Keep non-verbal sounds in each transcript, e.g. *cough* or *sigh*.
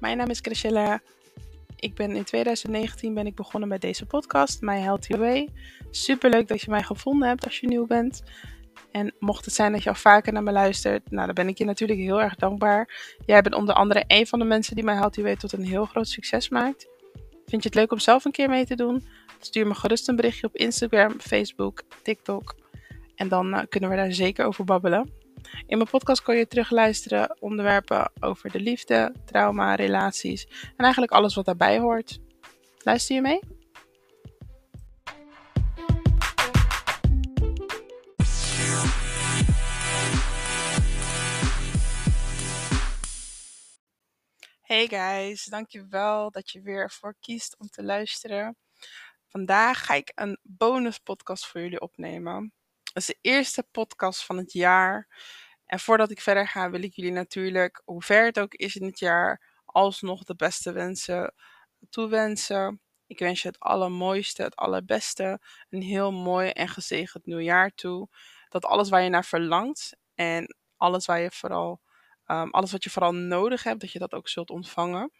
Mijn naam is Chrisella. Ik ben in 2019 ben ik begonnen met deze podcast, My Healthy Way. Super leuk dat je mij gevonden hebt als je nieuw bent. En mocht het zijn dat je al vaker naar me luistert, nou, dan ben ik je natuurlijk heel erg dankbaar. Jij bent onder andere een van de mensen die My Healthy Way tot een heel groot succes maakt. Vind je het leuk om zelf een keer mee te doen? Stuur me gerust een berichtje op Instagram, Facebook, TikTok. En dan uh, kunnen we daar zeker over babbelen. In mijn podcast kan je terugluisteren onderwerpen over de liefde, trauma, relaties en eigenlijk alles wat daarbij hoort. Luister je mee? Hey guys, dankjewel dat je weer voor kiest om te luisteren. Vandaag ga ik een bonus podcast voor jullie opnemen. Dat is de eerste podcast van het jaar. En voordat ik verder ga, wil ik jullie natuurlijk, hoe ver het ook is in het jaar, alsnog de beste wensen toewensen. Ik wens je het allermooiste, het allerbeste. Een heel mooi en gezegend nieuwjaar toe. Dat alles waar je naar verlangt en alles, waar je vooral, um, alles wat je vooral nodig hebt, dat je dat ook zult ontvangen.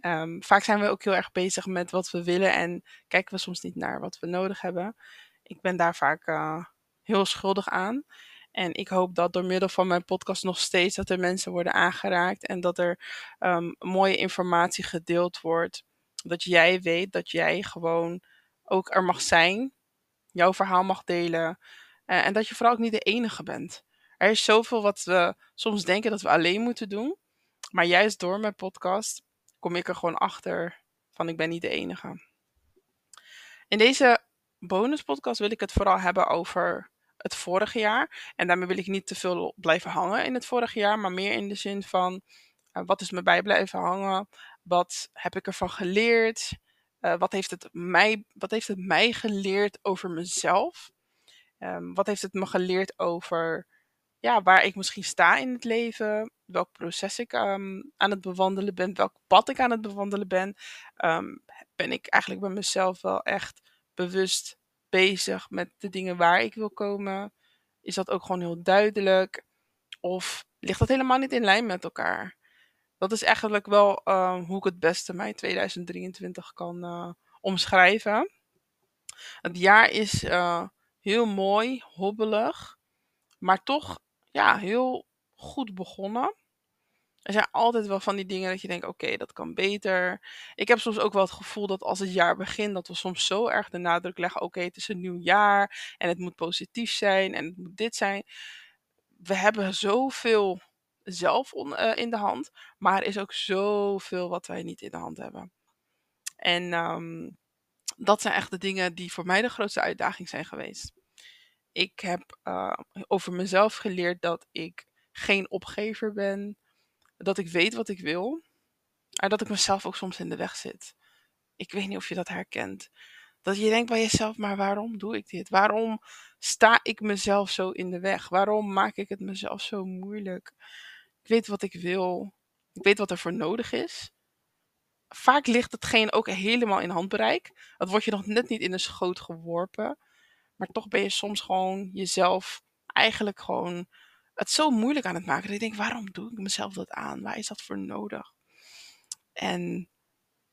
Um, vaak zijn we ook heel erg bezig met wat we willen en kijken we soms niet naar wat we nodig hebben. Ik ben daar vaak uh, heel schuldig aan. En ik hoop dat door middel van mijn podcast nog steeds dat er mensen worden aangeraakt en dat er um, mooie informatie gedeeld wordt. Dat jij weet dat jij gewoon ook er mag zijn, jouw verhaal mag delen uh, en dat je vooral ook niet de enige bent. Er is zoveel wat we soms denken dat we alleen moeten doen, maar juist door mijn podcast kom ik er gewoon achter van ik ben niet de enige. In deze bonuspodcast wil ik het vooral hebben over het vorige jaar. En daarmee wil ik niet te veel blijven hangen in het vorige jaar, maar meer in de zin van uh, wat is me bij blijven hangen? Wat heb ik ervan geleerd? Uh, wat, heeft het mij, wat heeft het mij geleerd over mezelf? Um, wat heeft het me geleerd over ja, waar ik misschien sta in het leven? Welk proces ik um, aan het bewandelen ben? Welk pad ik aan het bewandelen ben? Um, ben ik eigenlijk bij mezelf wel echt bewust bezig met de dingen waar ik wil komen? Is dat ook gewoon heel duidelijk? Of ligt dat helemaal niet in lijn met elkaar? Dat is eigenlijk wel uh, hoe ik het beste mijn 2023 kan uh, omschrijven. Het jaar is uh, heel mooi, hobbelig, maar toch ja, heel goed begonnen. Er zijn altijd wel van die dingen dat je denkt, oké, dat kan beter. Ik heb soms ook wel het gevoel dat als het jaar begint, dat we soms zo erg de nadruk leggen, oké, het is een nieuw jaar en het moet positief zijn en het moet dit zijn. We hebben zoveel zelf uh, in de hand, maar er is ook zoveel wat wij niet in de hand hebben. En um, dat zijn echt de dingen die voor mij de grootste uitdaging zijn geweest. Ik heb uh, over mezelf geleerd dat ik geen opgever ben dat ik weet wat ik wil, maar dat ik mezelf ook soms in de weg zit. Ik weet niet of je dat herkent. Dat je denkt bij jezelf, maar waarom doe ik dit? Waarom sta ik mezelf zo in de weg? Waarom maak ik het mezelf zo moeilijk? Ik weet wat ik wil. Ik weet wat er voor nodig is. Vaak ligt hetgeen ook helemaal in handbereik. Dat wordt je nog net niet in de schoot geworpen. Maar toch ben je soms gewoon jezelf eigenlijk gewoon het zo moeilijk aan het maken. Dat ik denk, waarom doe ik mezelf dat aan? Waar is dat voor nodig? En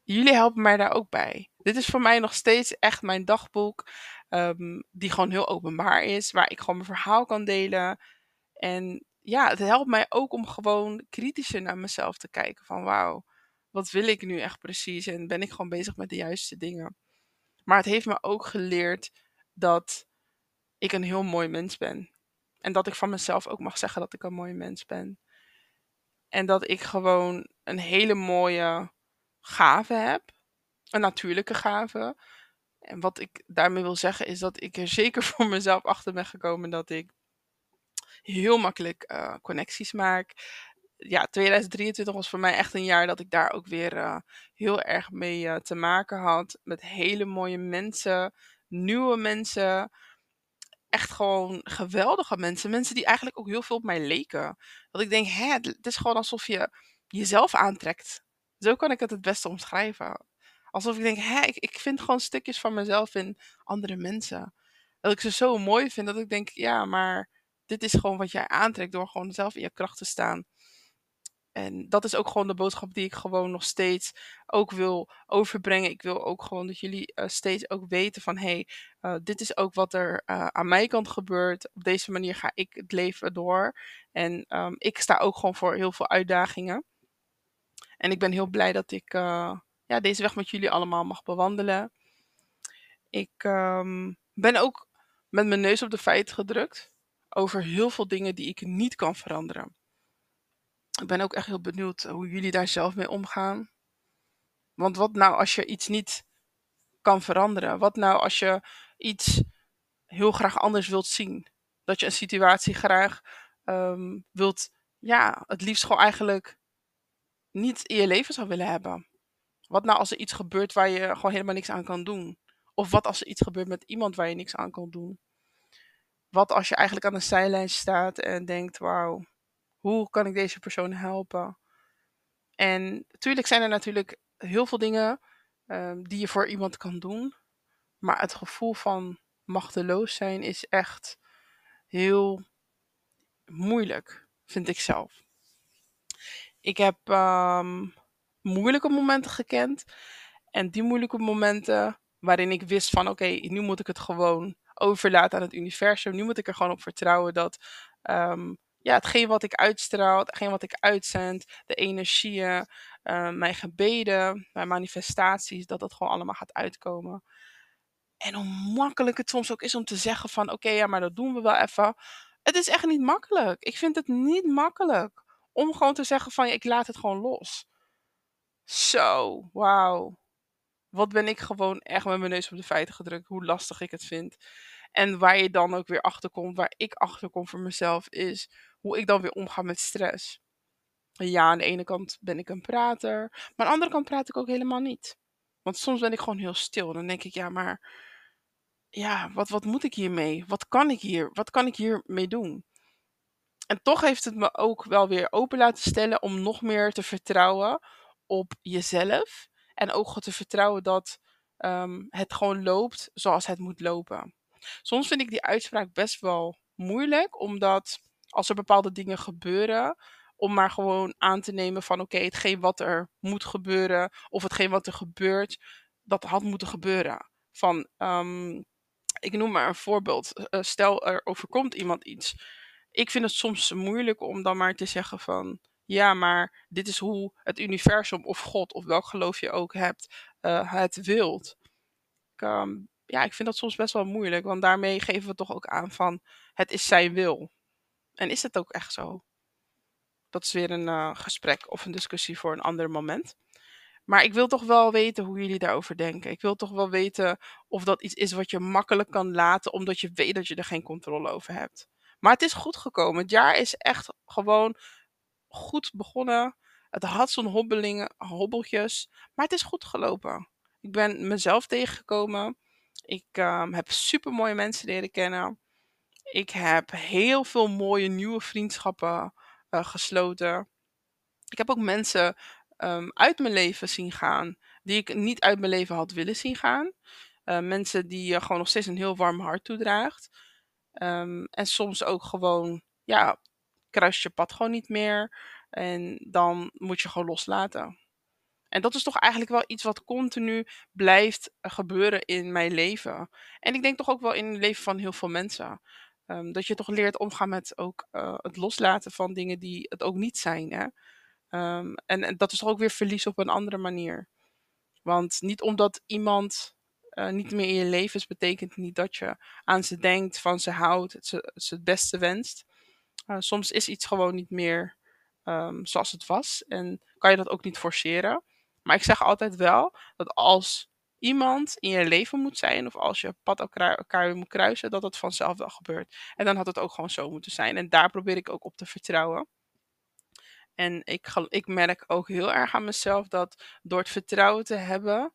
jullie helpen mij daar ook bij. Dit is voor mij nog steeds echt mijn dagboek. Um, die gewoon heel openbaar is. Waar ik gewoon mijn verhaal kan delen. En ja, het helpt mij ook om gewoon kritischer naar mezelf te kijken. Van wauw, wat wil ik nu echt precies? En ben ik gewoon bezig met de juiste dingen? Maar het heeft me ook geleerd dat ik een heel mooi mens ben. En dat ik van mezelf ook mag zeggen dat ik een mooi mens ben. En dat ik gewoon een hele mooie gave heb. Een natuurlijke gave. En wat ik daarmee wil zeggen is dat ik er zeker *laughs* voor mezelf achter ben gekomen dat ik heel makkelijk uh, connecties maak. Ja, 2023 was voor mij echt een jaar dat ik daar ook weer uh, heel erg mee uh, te maken had. Met hele mooie mensen, nieuwe mensen echt gewoon geweldige mensen. Mensen die eigenlijk ook heel veel op mij leken. Dat ik denk, hè, het is gewoon alsof je jezelf aantrekt. Zo kan ik het het beste omschrijven. Alsof ik denk, hè, ik, ik vind gewoon stukjes van mezelf in andere mensen. Dat ik ze zo mooi vind dat ik denk, ja, maar dit is gewoon wat jij aantrekt door gewoon zelf in je kracht te staan. En dat is ook gewoon de boodschap die ik gewoon nog steeds ook wil overbrengen. Ik wil ook gewoon dat jullie uh, steeds ook weten van hé, hey, uh, dit is ook wat er uh, aan mijn kant gebeurt. Op deze manier ga ik het leven door. En um, ik sta ook gewoon voor heel veel uitdagingen. En ik ben heel blij dat ik ja, deze weg met jullie allemaal mag bewandelen. Ik um, ben ook met mijn neus op de feiten gedrukt over heel veel dingen die ik niet kan veranderen. Ik ben ook echt heel benieuwd hoe jullie daar zelf mee omgaan. Want wat nou als je iets niet kan veranderen? Wat nou als je iets heel graag anders wilt zien? Dat je een situatie graag um, wilt, ja, het liefst gewoon eigenlijk niet in je leven zou willen hebben. Wat nou als er iets gebeurt waar je gewoon helemaal niks aan kan doen? Of wat als er iets gebeurt met iemand waar je niks aan kan doen? Wat als je eigenlijk aan de zijlijn staat en denkt: wauw, hoe kan ik deze persoon helpen? En natuurlijk zijn er natuurlijk heel veel dingen um, die je voor iemand kan doen. Maar het gevoel van machteloos zijn is echt heel moeilijk, vind ik zelf. Ik heb um, moeilijke momenten gekend. En die moeilijke momenten waarin ik wist van oké, nu moet ik het gewoon overlaten aan het universum. Nu moet ik er gewoon op vertrouwen dat um, ja, hetgeen wat ik uitstraal, hetgeen wat ik uitzend, de energieën, uh, mijn gebeden, mijn manifestaties, dat dat gewoon allemaal gaat uitkomen. En hoe makkelijk het soms ook is om te zeggen van oké, ja, maar dat doen we wel even. Het is echt niet makkelijk. Ik vind het niet makkelijk om gewoon te zeggen van ik laat het gewoon los. Zo, wauw. Wat ben ik gewoon echt met mijn neus op de feiten gedrukt, hoe lastig ik het vind. En waar je dan ook weer achter komt, waar ik achter kom voor mezelf, is hoe ik dan weer omga met stress. Ja, aan de ene kant ben ik een prater, maar aan de andere kant praat ik ook helemaal niet. Want soms ben ik gewoon heel stil. Dan denk ik, ja, maar ja, wat, wat moet ik hiermee? Wat kan ik hier? Wat kan ik hiermee doen? En toch heeft het me ook wel weer open laten stellen om nog meer te vertrouwen op jezelf. En ook te vertrouwen dat um, het gewoon loopt zoals het moet lopen. Soms vind ik die uitspraak best wel moeilijk, omdat als er bepaalde dingen gebeuren, om maar gewoon aan te nemen van oké, hetgeen wat er moet gebeuren, of hetgeen wat er gebeurt, dat had moeten gebeuren. Van, um, ik noem maar een voorbeeld. Uh, stel, er overkomt iemand iets. Ik vind het soms moeilijk om dan maar te zeggen van, ja, maar dit is hoe het universum of God of welk geloof je ook hebt, uh, het wilt. Ik, um, ja, ik vind dat soms best wel moeilijk, want daarmee geven we toch ook aan van het is zijn wil. En is het ook echt zo? Dat is weer een uh, gesprek of een discussie voor een ander moment. Maar ik wil toch wel weten hoe jullie daarover denken. Ik wil toch wel weten of dat iets is wat je makkelijk kan laten, omdat je weet dat je er geen controle over hebt. Maar het is goed gekomen. Het jaar is echt gewoon goed begonnen. Het had zo'n hobbeltjes, maar het is goed gelopen. Ik ben mezelf tegengekomen. Ik um, heb super mooie mensen leren kennen. Ik heb heel veel mooie nieuwe vriendschappen uh, gesloten. Ik heb ook mensen um, uit mijn leven zien gaan die ik niet uit mijn leven had willen zien gaan. Uh, mensen die je gewoon nog steeds een heel warm hart toedraagt. Um, en soms ook gewoon, ja, kruis je pad gewoon niet meer. En dan moet je gewoon loslaten. En dat is toch eigenlijk wel iets wat continu blijft gebeuren in mijn leven. En ik denk toch ook wel in het leven van heel veel mensen. Um, dat je toch leert omgaan met ook uh, het loslaten van dingen die het ook niet zijn. Hè? Um, en, en, dat is toch ook weer verlies op een andere manier. Want niet omdat iemand uh, niet meer in je leven is, betekent niet dat je aan ze denkt, van ze houdt, ze, ze het beste wenst. Uh, soms is iets gewoon niet meer um, zoals het was en kan je dat ook niet forceren. Maar ik zeg altijd wel dat als iemand in je leven moet zijn, of als je pad elkaar moet kruisen, dat het vanzelf wel gebeurt. En dan had het ook gewoon zo moeten zijn. En daar probeer ik ook op te vertrouwen. En ik, ik merk ook heel erg aan mezelf dat door het vertrouwen te hebben,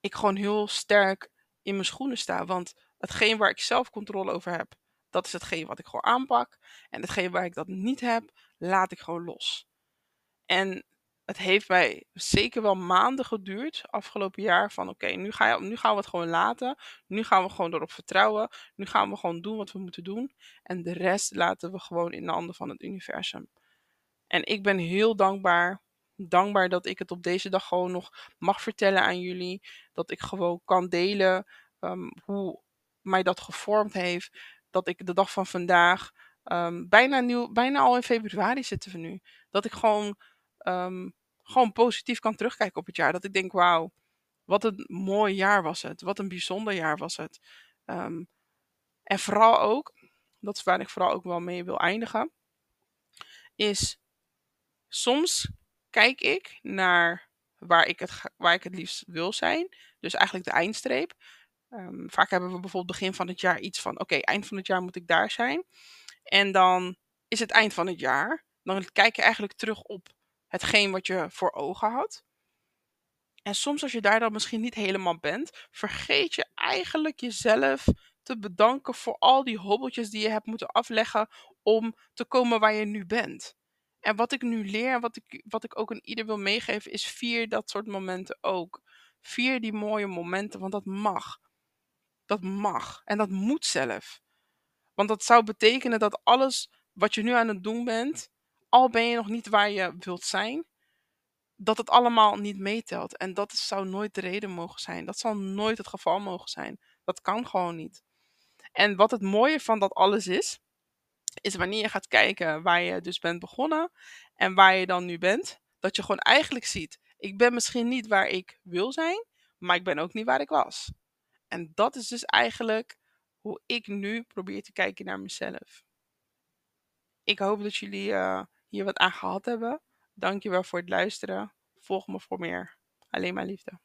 ik gewoon heel sterk in mijn schoenen sta. Want hetgeen waar ik zelf controle over heb, dat is hetgeen wat ik gewoon aanpak. En hetgeen waar ik dat niet heb, laat ik gewoon los. En het heeft mij zeker wel maanden geduurd afgelopen jaar. Van oké, nu, nu gaan we het gewoon laten. Nu gaan we gewoon erop vertrouwen. Nu gaan we gewoon doen wat we moeten doen. En de rest laten we gewoon in de handen van het universum. En ik ben heel dankbaar. Dankbaar dat ik het op deze dag gewoon nog mag vertellen aan jullie. Dat ik gewoon kan delen um, hoe mij dat gevormd heeft. Dat ik de dag van vandaag, um, bijna, nieuw, bijna al in februari zitten we nu. Dat ik gewoon, um, gewoon positief kan terugkijken op het jaar. Dat ik denk, wauw, wat een mooi jaar was het. Wat een bijzonder jaar was het. en vooral ook, dat is waar ik vooral ook wel mee wil eindigen. Is soms kijk ik naar waar ik het, waar ik het liefst wil zijn. Dus eigenlijk de eindstreep. Um, vaak hebben we bijvoorbeeld begin van het jaar iets van: oké, eind van het jaar moet ik daar zijn. En dan is het eind van het jaar. Dan kijk je eigenlijk terug op hetgeen wat je voor ogen had. En soms als je daar dan misschien niet helemaal bent, vergeet je eigenlijk jezelf te bedanken voor al die hobbeltjes die je hebt moeten afleggen om te komen waar je nu bent. En wat ik nu leer en wat ik, wat ik ook aan ieder wil meegeven, is vier dat soort momenten ook. Vier die mooie momenten, want dat mag. Dat mag. En dat moet zelf. Want dat zou betekenen dat alles wat je nu aan het doen bent, al ben je nog niet waar je wilt zijn, dat het allemaal niet meetelt. En dat zou nooit de reden mogen zijn. Dat zal nooit het geval mogen zijn. Dat kan gewoon niet. En wat het mooie van dat alles is, is wanneer je gaat kijken waar je dus bent begonnen en waar je dan nu bent, dat je gewoon eigenlijk ziet, ik ben misschien niet waar ik wil zijn, maar ik ben ook niet waar ik was. En dat is dus eigenlijk hoe ik nu probeer te kijken naar mezelf. Ik hoop dat jullie uh, hier wat aan gehad hebben. Dankjewel voor het luisteren. Volg me voor meer. Alleen maar liefde.